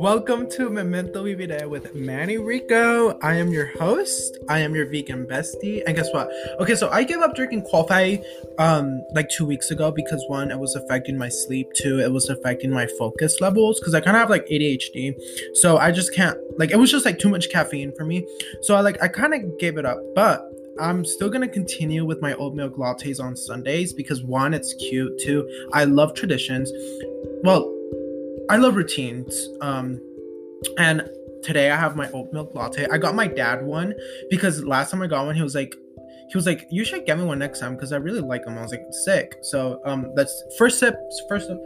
Welcome to Memento Vivere with Manny Rico. I am your host. I am your vegan bestie. And guess what? Okay, so I gave up drinking coffee um like two weeks ago because one, it was affecting my sleep. Two, it was affecting my focus levels because I kind of have like ADHD. So I just can't like it was just like too much caffeine for me. So I like I kind of gave it up. But I'm still gonna continue with my oat milk lattes on Sundays because one, it's cute. Two, I love traditions. Well, I love routines. Um, and today I have my oat milk latte. I got my dad one because last time I got one, he was like, he was like, you should get me one next time because I really like them. I was like, sick. So um, that's first sip, first sip,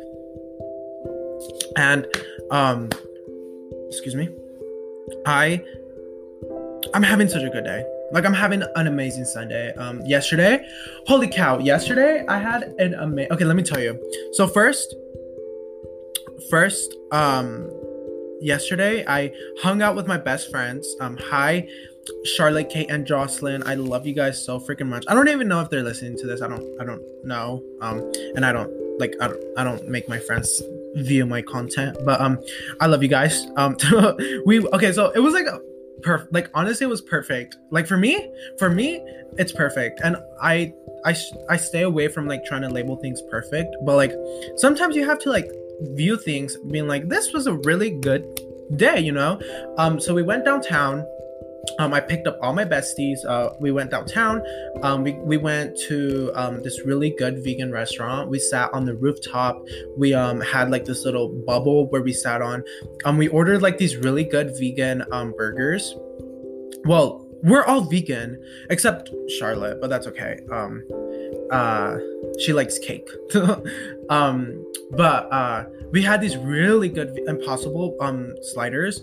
and um, excuse me, I I'm having such a good day. Like I'm having an amazing Sunday. Um, yesterday, holy cow! Yesterday I had an amazing. Okay, let me tell you. So first, first, um, yesterday I hung out with my best friends. Um, hi, Charlotte, Kate, and Jocelyn. I love you guys so freaking much. I don't even know if they're listening to this. I don't. I don't know. Um, and I don't like. I don't. I don't make my friends view my content, but um, I love you guys. Um, we okay. So it was like a perfect. Like honestly, it was perfect. Like for me, for me, it's perfect. And I, I, I stay away from like trying to label things perfect. But like sometimes you have to like view things being like this was a really good day you know um so we went downtown um, I picked up all my besties. Uh, we went downtown. Um, we, we went to um, this really good vegan restaurant. We sat on the rooftop. We um, had like this little bubble where we sat on. Um, we ordered like these really good vegan um, burgers. Well, we're all vegan except Charlotte, but that's okay. Uh, she likes cake. um, but uh, we had these really good Impossible um sliders.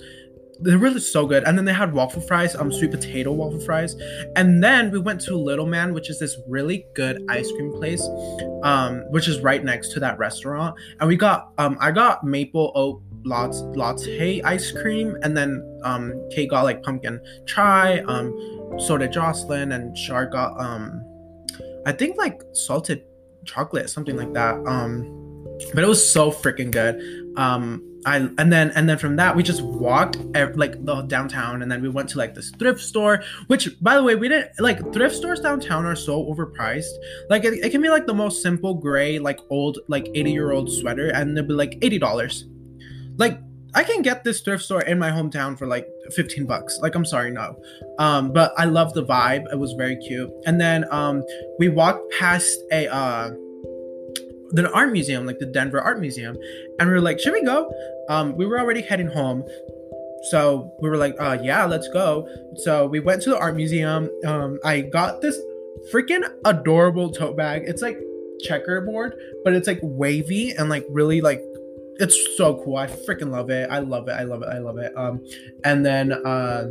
They're really so good. And then they had waffle fries, um, sweet potato waffle fries. And then we went to Little Man, which is this really good ice cream place, um, which is right next to that restaurant. And we got um, I got maple oat lots latte ice cream, and then um, Kate got like pumpkin chai. Um, so did Jocelyn, and Char got um, I think like salted chocolate, something like that. Um, but it was so freaking good. Um, I and then and then from that we just walked like the downtown and then we went to like this thrift store which by the way we didn't like thrift stores downtown are so overpriced like it, it can be like the most simple gray like old like 80 year old sweater and it'll be like $80 like I can get this thrift store in my hometown for like 15 bucks. Like I'm sorry, no. Um, but I love the vibe. It was very cute. And then um we walked past a uh the art museum, like the Denver Art Museum, and we were like, should we go? Um, we were already heading home. So we were like, uh yeah, let's go. So we went to the art museum. Um, I got this freaking adorable tote bag. It's like checkerboard, but it's like wavy and like really like it's so cool. I freaking love it. I love it. I love it. I love it. Um, and then uh,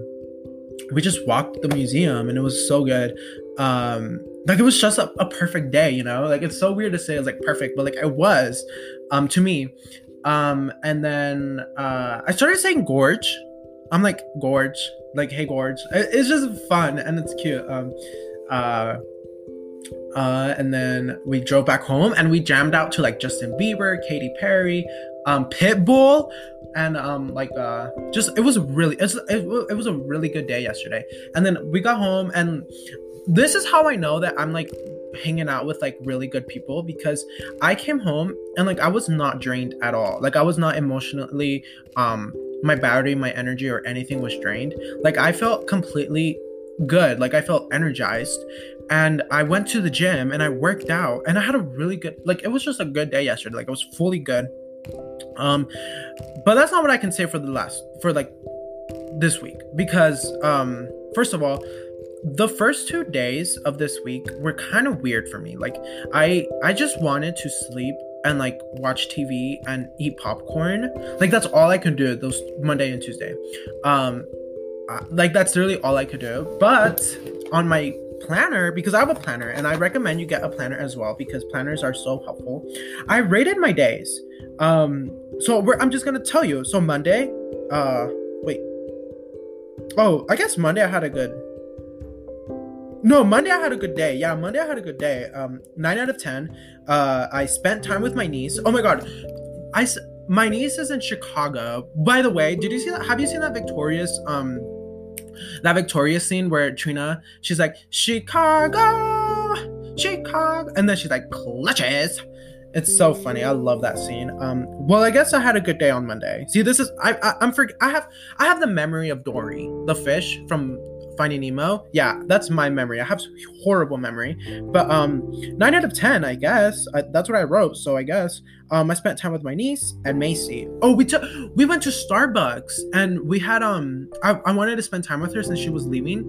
we just walked the museum, and it was so good. Um, like it was just a, a perfect day, you know. Like it's so weird to say it's like perfect, but like it was, um, to me. Um, and then uh, I started saying gorge. I'm like gorge, like hey gorge. It's just fun and it's cute. Um, uh uh, and then we drove back home and we jammed out to like Justin Bieber, Katy Perry, um, Pitbull, and um, like uh, just it was really it was, it was a really good day yesterday. And then we got home and this is how I know that I'm like hanging out with like really good people because I came home and like I was not drained at all. Like I was not emotionally um my battery, my energy or anything was drained. Like I felt completely good. Like I felt energized and I went to the gym and I worked out and I had a really good like it was just a good day yesterday. Like I was fully good. Um but that's not what I can say for the last for like this week. Because um first of all the first two days of this week were kind of weird for me. Like i i just wanted to sleep and like watch tv and eat popcorn. Like that's all i could do those monday and tuesday. Um like that's really all i could do. But on my planner because I have a planner and I recommend you get a planner as well because planners are so helpful. I rated my days. Um, so I'm just gonna tell you. So Monday, uh, wait. Oh, I guess Monday I had a good. No, Monday I had a good day. Yeah, Monday I had a good day. Um, nine out of ten. Uh, I spent time with my niece. Oh my god, I my niece is in Chicago. By the way, did you see that? Have you seen that Victorious um that Victoria scene where Trina she's like Chicago, Chicago, and then she's like clutches. It's so funny. I love that scene. Um, well, I guess I had a good day on Monday. See, this is I, I I'm for I have I have the memory of Dory, the fish from Finding Nemo. Yeah, that's my memory. I have horrible memory, but um, nine out of ten, I guess. I, that's what I wrote. So I guess um, I spent time with my niece and Macy. Oh, we took we went to Starbucks and we had um, I, I wanted to spend time with her since she was leaving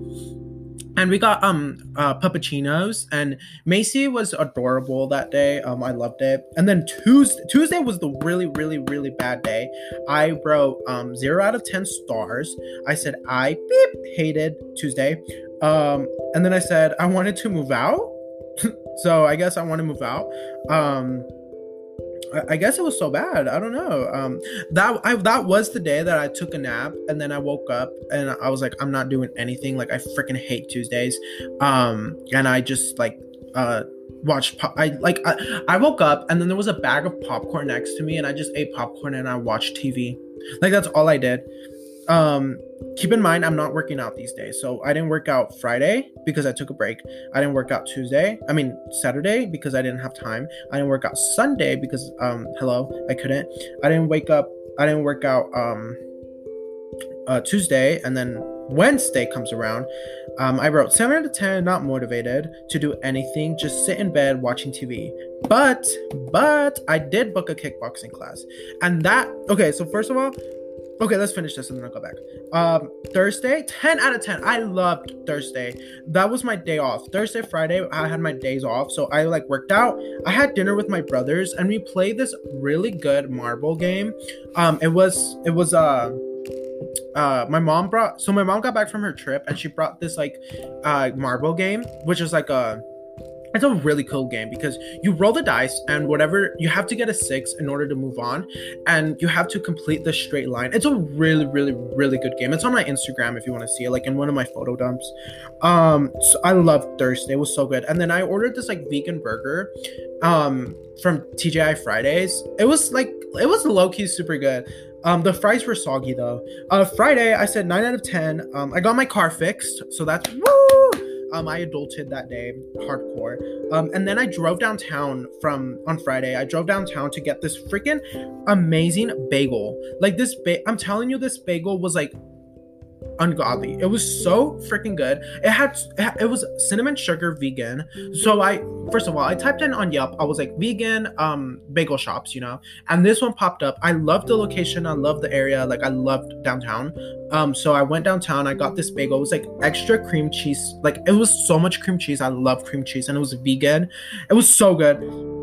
and we got um uh puppuccinos and macy was adorable that day. Um i loved it. And then tuesday tuesday was the really really really bad day. I wrote um zero out of ten stars. I said i beep hated tuesday. Um and then i said i wanted to move out. So i guess i want to move out. Um I guess it was so bad. I don't know. Um, that I that was the day that I took a nap, and then I woke up and I was like, I'm not doing anything. Like I freaking hate Tuesdays. Um, and I just like uh watched. I like I, I woke up and then there was a bag of popcorn next to me, and I just ate popcorn and I watched TV. Like that's all I did. Um, keep in mind, I'm not working out these days. So I didn't work out Friday because I took a break. I didn't work out Tuesday. I mean, Saturday because I didn't have time. I didn't work out Sunday because, um, hello, I couldn't. I didn't wake up. I didn't work out, um, uh, Tuesday. And then Wednesday comes around. Um, I wrote 7 out of 10, not motivated to do anything, just sit in bed watching TV. But, but I did book a kickboxing class. And that, okay, so first of all, Okay, let's finish this and then I'll go back. Um, Thursday, 10 out of 10. I loved Thursday. That was my day off. Thursday, Friday, I had my days off. So I like worked out. I had dinner with my brothers and we played this really good marble game. Um, it was, it was, uh, uh my mom brought so my mom got back from her trip and she brought this like uh marble game which is like a it's a really cool game because you roll the dice and whatever you have to get a six in order to move on and you have to complete the straight line. It's a really really really good game. It's on my instagram if you want to see it like in one of my photo dumps. Um so i love thursday. It was so good. And then i ordered this like vegan burger um from tgi fridays. It was like it was low-key super good. Um, the fries were soggy though. Uh, Friday, I said nine out of ten. Um, I got my car fixed, so that's woo. Um, I adulted that day, hardcore. Um, and then I drove downtown from on Friday. I drove downtown to get this freaking amazing bagel. Like this, ba- I'm telling you, this bagel was like ungodly. It was so freaking good. It had it was cinnamon sugar vegan. So I first of all, I typed in on Yelp. I was like vegan um bagel shops, you know. And this one popped up. I loved the location. I loved the area. Like I loved downtown. Um so I went downtown. I got this bagel. It was like extra cream cheese. Like it was so much cream cheese. I love cream cheese and it was vegan. It was so good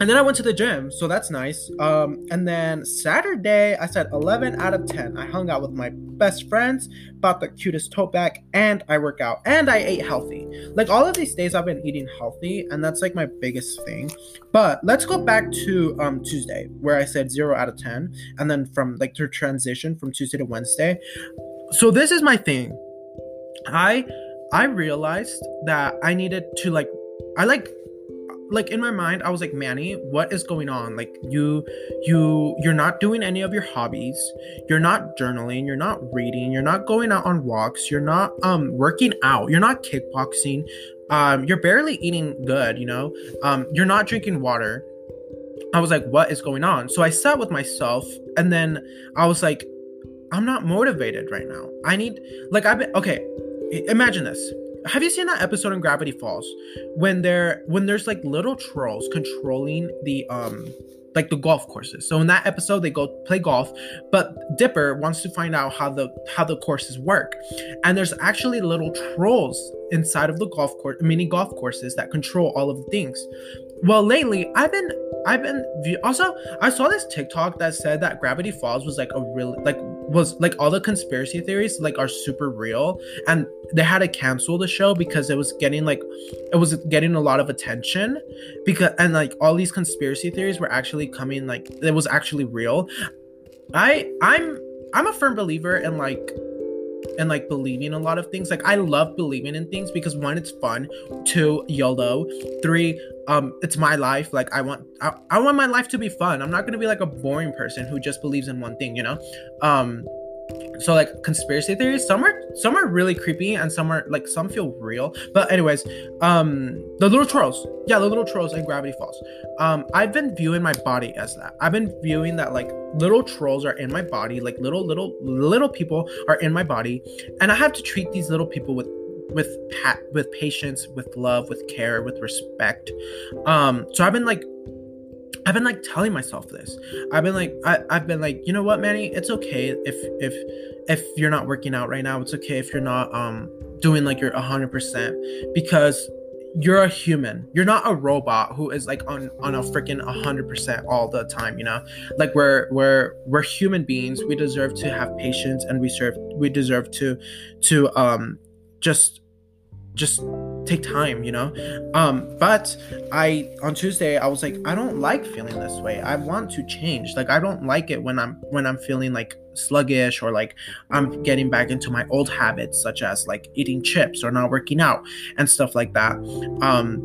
and then I went to the gym, so that's nice. Um, and then Saturday, I said 11 out of 10. I hung out with my best friends, bought the cutest tote bag, and I work out, and I ate healthy. Like all of these days, I've been eating healthy, and that's like my biggest thing. But let's go back to um, Tuesday, where I said zero out of 10, and then from like to transition from Tuesday to Wednesday. So this is my thing. I I realized that I needed to like I like like in my mind i was like manny what is going on? Like you you you're not doing any of your hobbies. You're not journaling. You're not reading. You're not going out on walks. You're not um working out. You're not kickboxing. Um you're barely eating good you know? Um you're not drinking water. I was like what is going on? So i sat with myself and then i was like i'm not motivated right now. I need like i've been okay imagine this have you seen that episode in Gravity Falls when there when there's like little trolls controlling the um like the golf courses. So in that episode they go play golf, but Dipper wants to find out how the how the courses work. And there's actually little trolls inside of the golf course mini golf courses that control all of the things. Well, lately I've been I've been also I saw this TikTok that said that Gravity Falls was like a really like was like all the conspiracy theories like are super real and they had to cancel the show because it was getting like it was getting a lot of attention because and like all these conspiracy theories were actually coming like it was actually real. I I'm I'm a firm believer in like and like believing a lot of things. Like I love believing in things because one, it's fun. Two, YOLO. Three, um, it's my life. Like I want, I, I want my life to be fun. I'm not gonna be like a boring person who just believes in one thing, you know. Um, so like conspiracy theories some are some are really creepy and some are like some feel real. But anyways um the little trolls yeah the little trolls and gravity falls. Um i've been viewing my body as that. I've been viewing that like little trolls are in my body like little little little people are in my body. And i have to treat these little people with with pat with patience with love with care with respect. Um so i've been like I've been like telling myself this. I've been like I, I've been like, you know what, Manny? It's okay if if if you're not working out right now. It's okay if you're not um doing like your 100% because you're a human. You're not a robot who is like on on a freaking 100% all the time, you know? Like we're we're we're human beings. We deserve to have patience and we serve we deserve to to um just just take time you know? Um but i on tuesday i was like i don't like feeling this way. I want to change. Like i don't like it when i'm when i'm feeling like sluggish or like i'm getting back into my old habits such as like eating chips or not working out and stuff like that. Um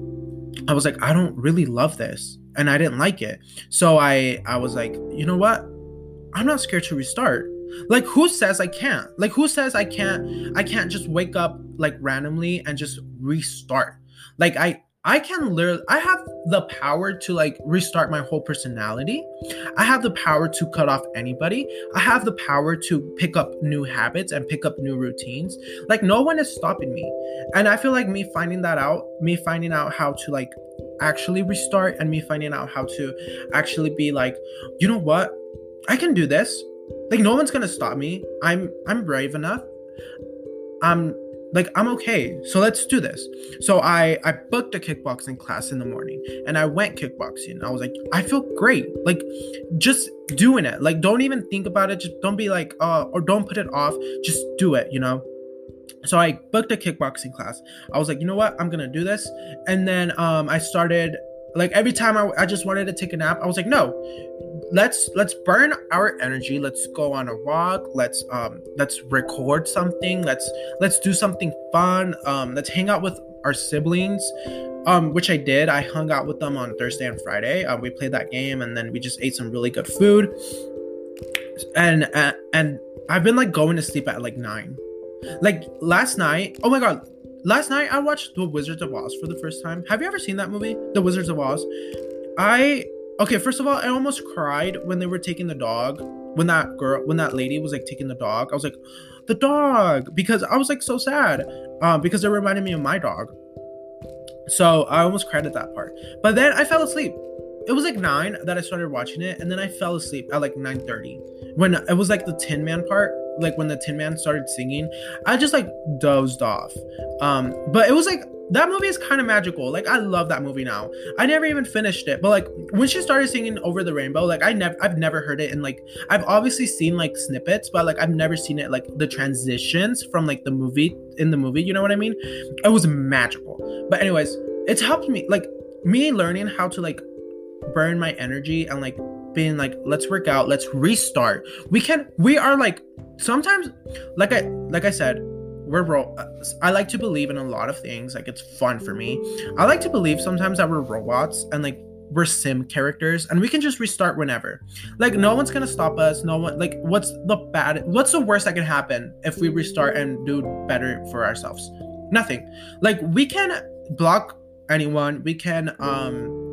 i was like i don't really love this and i didn't like it. So i i was like you know what? I'm not scared to restart like who says I can't? Like who says I can't I can't just wake up like randomly and just restart? Like I I can literally I have the power to like restart my whole personality. I have the power to cut off anybody. I have the power to pick up new habits and pick up new routines. Like no one is stopping me. And I feel like me finding that out, me finding out how to like actually restart and me finding out how to actually be like, you know what? I can do this like no one's gonna stop me. I'm i'm brave enough. I'm like i'm okay. So let's do this. So i i booked a kickboxing class in the morning and i went kickboxing. I was like i feel great. Like just doing it. Like don't even think about it. Just don't be like uh or don't put it off. Just do it you know? So i booked a kickboxing class. I was like you know what? I'm gonna do this. And then um i started like every time I, I just wanted to take a nap i was like no let's let's burn our energy. Let's go on a walk. Let's um let's record something. Let's let's do something fun. Um let's hang out with our siblings um which i did. I hung out with them on thursday and friday. Uh, we played that game and then we just ate some really good food. And uh, and i've been like going to sleep at like nine. Like last night oh my god last night i watched the wizards of oz for the first time. Have you ever seen that movie the wizards of oz? I Okay, first of all, I almost cried when they were taking the dog. When that girl, when that lady was like taking the dog, I was like, the dog, because I was like so sad, um, because it reminded me of my dog. So I almost cried at that part. But then I fell asleep. It was like nine that I started watching it, and then I fell asleep at like nine thirty when it was like the Tin Man part, like when the Tin Man started singing. I just like dozed off. Um, but it was like that movie is kind of magical. Like I love that movie now. I never even finished it, but like when she started singing "Over the Rainbow," like I never, I've never heard it, and like I've obviously seen like snippets, but like I've never seen it like the transitions from like the movie in the movie. You know what I mean? It was magical. But anyways, it's helped me like me learning how to like burn my energy and like being like let's work out let's restart we can we are like sometimes like i like i said we're ro- I like to believe in a lot of things. Like it's fun for me. I like to believe sometimes that we're robots and like we're sim characters and we can just restart whenever. Like no one's gonna stop us. No one like what's the bad what's the worst that can happen if we restart and do better for ourselves? Nothing. Like we can block anyone. We can um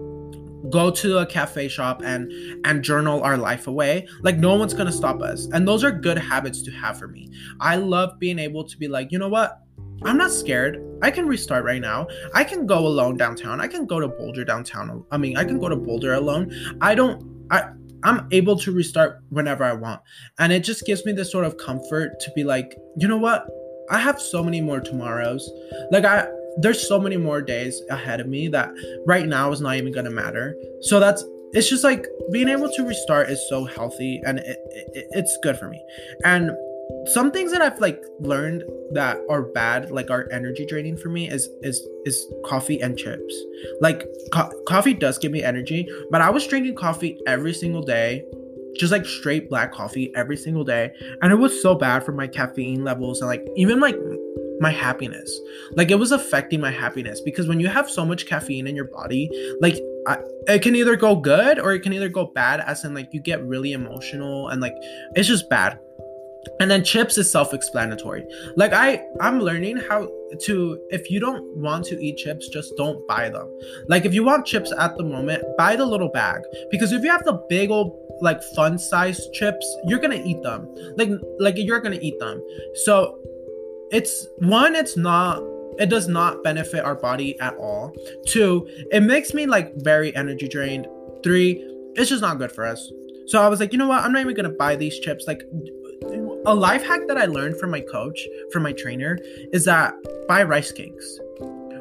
go to a cafe shop and and journal our life away like no one's gonna stop us. And those are good habits to have for me. I love being able to be like you know what? I'm not scared. I can restart right now. I can go alone downtown. I can go to boulder downtown i mean i can go to boulder alone. I don't i i'm able to restart whenever i want. And it just gives me this sort of comfort to be like you know what? I have so many more tomorrows. Like i there's so many more days ahead of me that right now is not even gonna matter. So that's it's just like being able to restart is so healthy and it, it, it's good for me. And some things that I've like learned that are bad, like are energy draining for me, is is is coffee and chips. Like co- coffee does give me energy, but I was drinking coffee every single day just like straight black coffee every single day and it was so bad for my caffeine levels and like even like my happiness. Like it was affecting my happiness because when you have so much caffeine in your body like I, it can either go good or it can either go bad as in like you get really emotional and like it's just bad. And then chips is self-explanatory. Like i i'm learning how to if you don't want to eat chips just don't buy them. Like if you want chips at the moment buy the little bag. Because if you have the big old like fun size chips you're gonna eat them. Like like you're gonna eat them. So it's one it's not it does not benefit our body at all two it makes me like very energy drained three it's just not good for us so i was like you know what i'm not even gonna buy these chips like a life hack that I learned from my coach, from my trainer, is that buy rice cakes.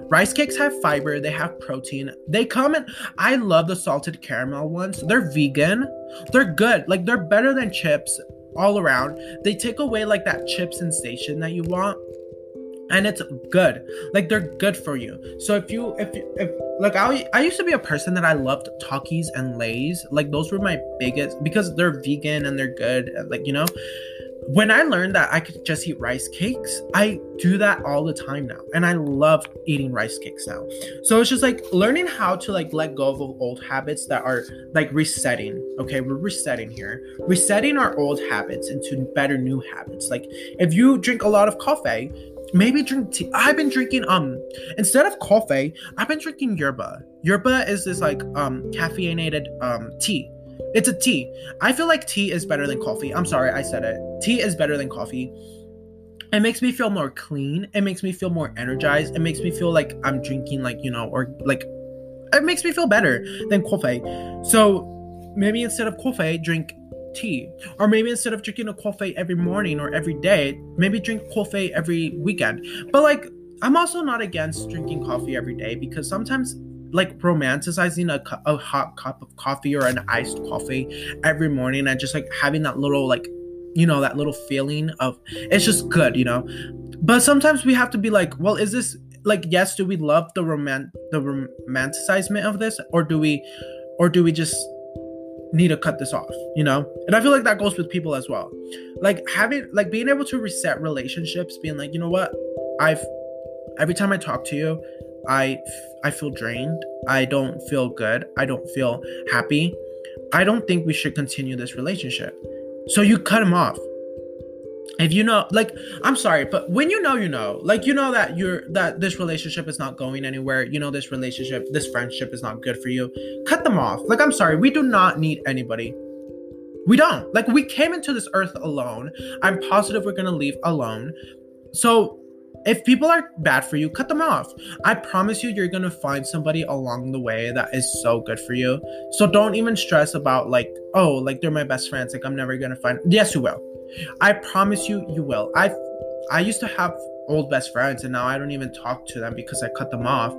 Rice cakes have fiber, they have protein. They come in. I love the salted caramel ones. They're vegan. They're good. Like they're better than chips all around. They take away like that chip sensation that you want. And it's good. Like they're good for you. So if you if if like I I used to be a person that I loved Takis and Lays. Like those were my biggest because they're vegan and they're good. Like you know, when I learned that I could just eat rice cakes, I do that all the time now. And I love eating rice cakes now. So it's just like learning how to like let go of old habits that are like resetting. Okay, we're resetting here. Resetting our old habits into better new habits. Like if you drink a lot of coffee, maybe drink tea. I've been drinking um instead of coffee, I've been drinking yerba. Yerba is this like um caffeinated um tea it's a tea. I feel like tea is better than coffee. I'm sorry, I said it. Tea is better than coffee. It makes me feel more clean. It makes me feel more energized. It makes me feel like I'm drinking, like, you know, or like, it makes me feel better than coffee. So maybe instead of coffee, drink tea. Or maybe instead of drinking a coffee every morning or every day, maybe drink coffee every weekend. But like, I'm also not against drinking coffee every day because sometimes like romanticizing a, a hot cup of coffee or an iced coffee every morning and just like having that little like you know that little feeling of it's just good you know? But sometimes we have to be like well is this like yes do we love the roman the romanticizement of this or do we or do we just need to cut this off you know? And i feel like that goes with people as well. Like having like being able to reset relationships being like you know what? I've every time i talk to you I I feel drained. I don't feel good. I don't feel happy. I don't think we should continue this relationship. So you cut him off. If you know, like, I'm sorry, but when you know, you know, like, you know that you're that this relationship is not going anywhere. You know, this relationship, this friendship is not good for you. Cut them off. Like, I'm sorry, we do not need anybody. We don't. Like, we came into this earth alone. I'm positive we're gonna leave alone. So if people are bad for you, cut them off. I promise you, you're gonna find somebody along the way that is so good for you. So don't even stress about, like, oh, like they're my best friends. Like, I'm never gonna find. Yes, you will. I promise you, you will. I I used to have old best friends, and now I don't even talk to them because I cut them off.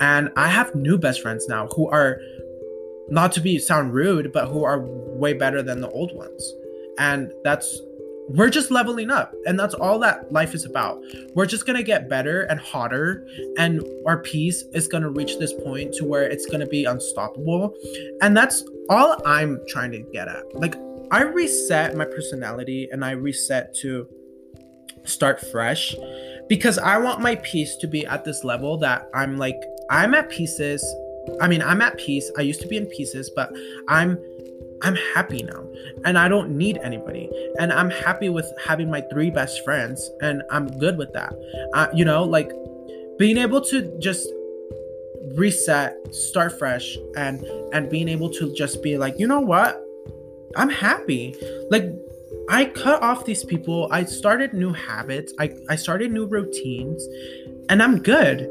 And I have new best friends now who are not to be sound rude, but who are way better than the old ones. And that's we're just leveling up and that's all that life is about. We're just gonna get better and hotter and our peace is gonna reach this point to where it's gonna be unstoppable. And that's all i'm trying to get at. Like i reset my personality and i reset to start fresh because i want my peace to be at this level that i'm like i'm at pieces. I mean i'm at peace. I used to be in pieces but i'm I'm happy now and I don't need anybody. And I'm happy with having my three best friends and I'm good with that. Uh, you know, like being able to just reset, start fresh and and being able to just be like, "You know what? I'm happy." Like I cut off these people. I started new habits. I I started new routines and I'm good.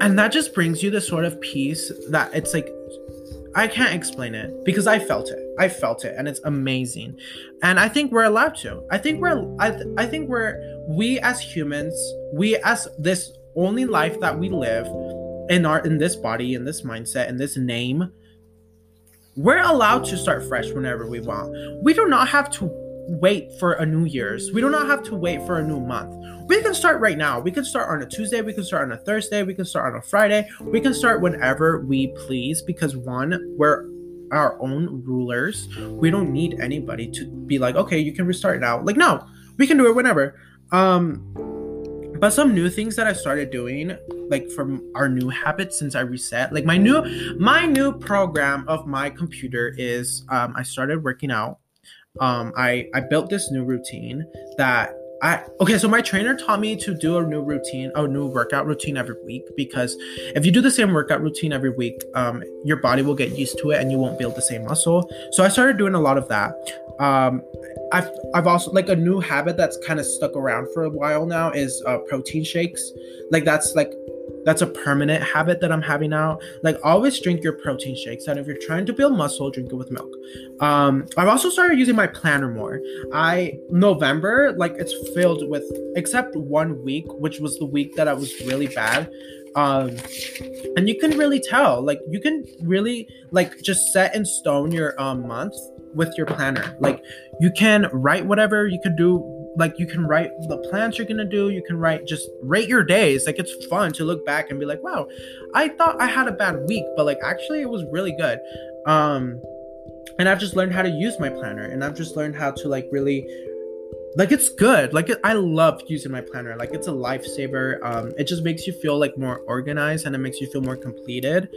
And that just brings you the sort of peace that it's like I can't explain it because I felt it. I felt it and it's amazing. And I think we're allowed to. I think we're I, th- I think we're we as humans, we as this only life that we live in our in this body, in this mindset, in this name, we're allowed to start fresh whenever we want. We do not have to wait for a new year's. We do not have to wait for a new month. We can start right now. We can start on a Tuesday, we can start on a Thursday, we can start on a Friday. We can start whenever we please because one, we're our own rulers. We don't need anybody to be like, okay, you can restart now. Like, no, we can do it whenever. Um, but some new things that I started doing, like from our new habits since I reset, like my new my new program of my computer is um, I started working out. Um, I I built this new routine that I okay, so my trainer taught me to do a new routine, a new workout routine every week because if you do the same workout routine every week, um, your body will get used to it and you won't build the same muscle. So I started doing a lot of that. Um, I've I've also like a new habit that's kind of stuck around for a while now is uh, protein shakes. Like that's like that's a permanent habit that I'm having now. Like always drink your protein shakes. And if you're trying to build muscle, drink it with milk. Um, I've also started using my planner more. I November, like it's filled with except one week, which was the week that I was really bad. Um, and you can really tell, like you can really like just set in stone your um month with your planner. Like you can write whatever you could do like you can write the plans you're gonna do you can write just rate your days. Like it's fun to look back and be like wow i thought i had a bad week but like actually it was really good. Um and i've just learned how to use my planner and i've just learned how to like really like it's good. Like it, i love using my planner. Like it's a lifesaver. Um it just makes you feel like more organized and it makes you feel more completed.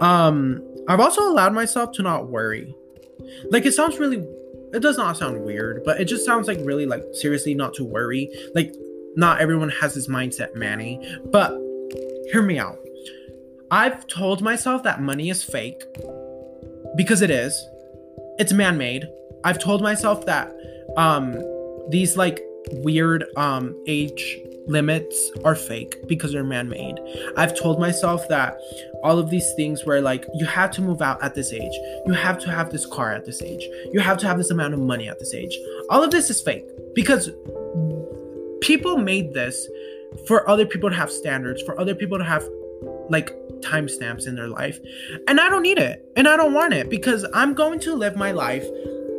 Um i've also allowed myself to not worry. Like it sounds really it does not sound weird, but it just sounds like really like seriously not to worry. Like not everyone has this mindset, Manny. But hear me out. I've told myself that money is fake because it is. It's man-made. I've told myself that um these like weird um age limits are fake because they're man-made. I've told myself that all of these things where like you have to move out at this age, you have to have this car at this age, you have to have this amount of money at this age. All of this is fake because people made this for other people to have standards, for other people to have like timestamps in their life. And I don't need it. And I don't want it because I'm going to live my life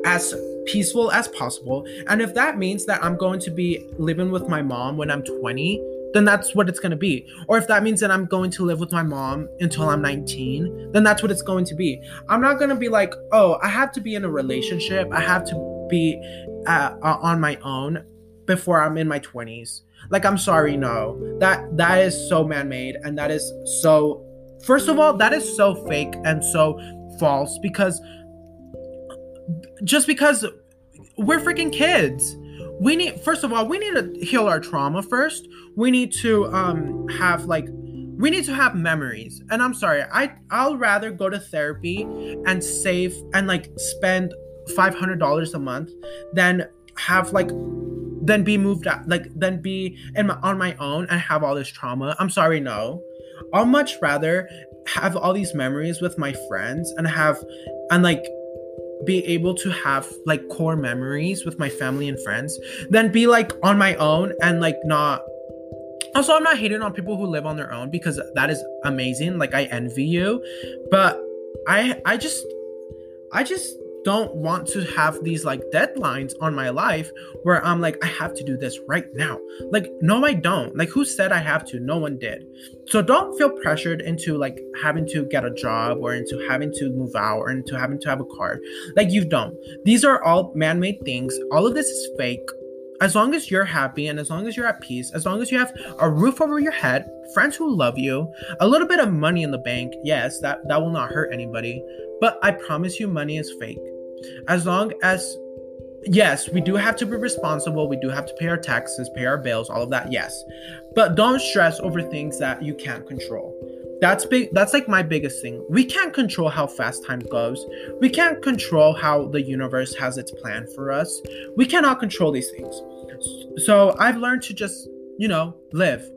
as peaceful as possible. And if that means that I'm going to be living with my mom when I'm 20, then that's what it's going to be. Or if that means that I'm going to live with my mom until I'm 19, then that's what it's going to be. I'm not going to be like, oh, I have to be in a relationship. I have to be uh, on my own before I'm in my 20s. Like, I'm sorry, no. That that is so man-made, and that is so. First of all, that is so fake and so false because just because we're freaking kids. We need first of all we need to heal our trauma first. We need to um have like we need to have memories. And i'm sorry i i'll rather go to therapy and save and like spend $500 a month than have like then be moved out like then be in my, on my own and have all this trauma. I'm sorry no. I'll much rather have all these memories with my friends and have and like be able to have like core memories with my family and friends than be like on my own and like not also i'm not hating on people who live on their own because that is amazing like i envy you but i i just i just don't want to have these like deadlines on my life where I'm like, I have to do this right now. Like, no, I don't. Like, who said I have to? No one did. So don't feel pressured into like having to get a job or into having to move out or into having to have a car. Like, you don't. These are all man made things. All of this is fake. As long as you're happy and as long as you're at peace, as long as you have a roof over your head, friends who love you, a little bit of money in the bank, yes, that, that will not hurt anybody. But I promise you, money is fake as long as yes, we do have to be responsible. We do have to pay our taxes, pay our bills, all of that. Yes. But don't stress over things that you can't control. That's big that's like my biggest thing. We can't control how fast time goes. We can't control how the universe has its plan for us. We cannot control these things. So I've learned to just, you know, live.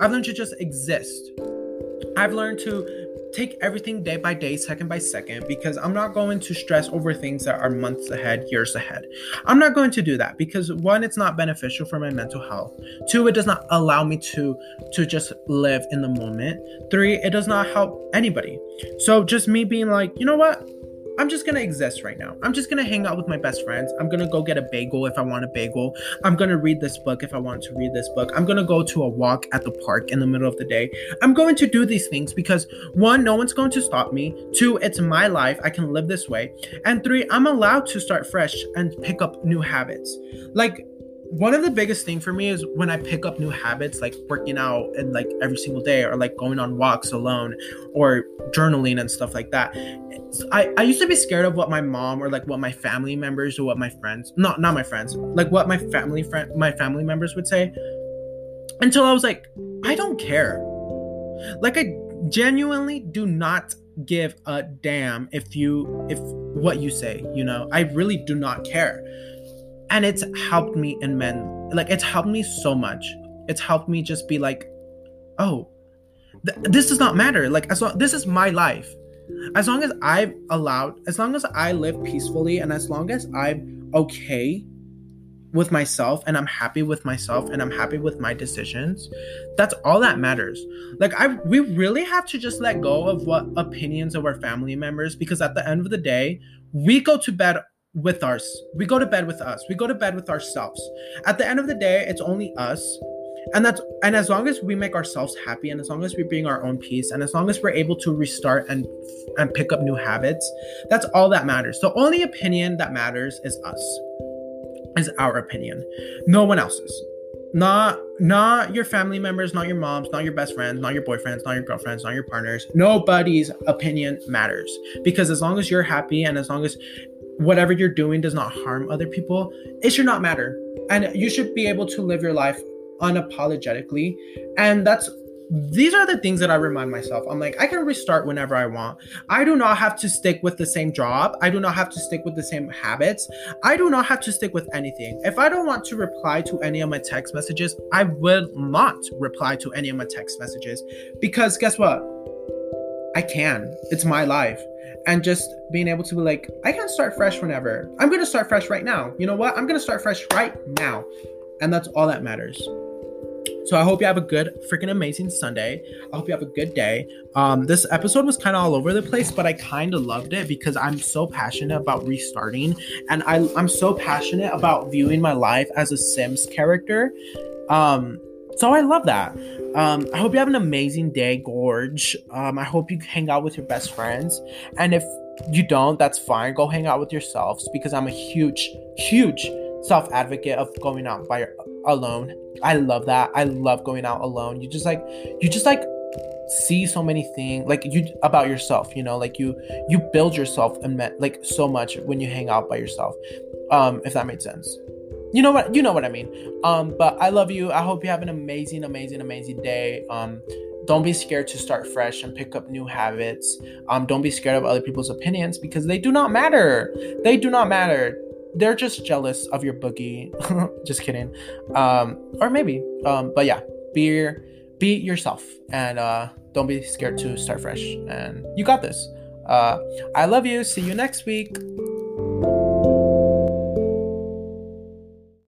I've learned to just exist. I've learned to take everything day by day, second by second, because I'm not going to stress over things that are months ahead, years ahead. I'm not going to do that because one, it's not beneficial for my mental health. Two, it does not allow me to to just live in the moment. Three, it does not help anybody. So just me being like, you know what? I'm just gonna exist right now. I'm just gonna hang out with my best friends. I'm gonna go get a bagel if I want a bagel. I'm gonna read this book if I want to read this book. I'm gonna go to a walk at the park in the middle of the day. I'm going to do these things because one, no one's going to stop me. Two, it's my life. I can live this way. And three, I'm allowed to start fresh and pick up new habits. Like one of the biggest thing for me is when I pick up new habits like working out and like every single day or like going on walks alone or journaling and stuff like that. I, I used to be scared of what my mom or like what my family members or what my friends not not my friends like what my family friend my family members would say until I was like I don't care. Like I genuinely do not give a damn if you if what you say, you know. I really do not care and it's helped me in men like it's helped me so much. It's helped me just be like oh th- this does not matter. Like as long this is my life. As long as i've allowed as long as i live peacefully and as long as i'm okay with myself and i'm happy with myself and i'm happy with my decisions that's all that matters. Like i we really have to just let go of what opinions of our family members because at the end of the day we go to bed with us. We go to bed with us. We go to bed with ourselves. At the end of the day, it's only us. And that's and as long as we make ourselves happy and as long as we bring our own peace and as long as we're able to restart and and pick up new habits, that's all that matters. The only opinion that matters is us. Is our opinion. No one else's. Not not your family members, not your moms, not your best friends, not your boyfriends, not your girlfriends, not your partners. Nobody's opinion matters because as long as you're happy and as long as whatever you're doing does not harm other people, it should not matter. And you should be able to live your life unapologetically. And that's these are the things that I remind myself. I'm like, I can restart whenever I want. I do not have to stick with the same job. I do not have to stick with the same habits. I do not have to stick with anything. If I don't want to reply to any of my text messages, I will not reply to any of my text messages because guess what? I can. It's my life and just being able to be like, I can start fresh whenever. I'm going to start fresh right now. You know what? I'm going to start fresh right now. And that's all that matters. So I hope you have a good, freaking amazing Sunday. I hope you have a good day. Um, this episode was kind of all over the place, but I kind of loved it because I'm so passionate about restarting, and I, I'm so passionate about viewing my life as a Sims character. Um, so I love that. Um, I hope you have an amazing day, Gorge. Um, I hope you hang out with your best friends. And if you don't, that's fine. Go hang out with yourselves because I'm a huge, huge self advocate of going out by alone. I love that. I love going out alone. You just like, you just like see so many things like you about yourself you know like you you build yourself and like so much when you hang out by yourself um if that made sense you know what you know what i mean. Um but i love you. I hope you have an amazing amazing amazing day. Um don't be scared to start fresh and pick up new habits. Um don't be scared of other people's opinions because they do not matter. They do not matter. They're just jealous of your boogie. Just kidding. Um or maybe. Um but yeah be be yourself and uh don't be scared to start fresh. And you got this. Uh i love you. See you next week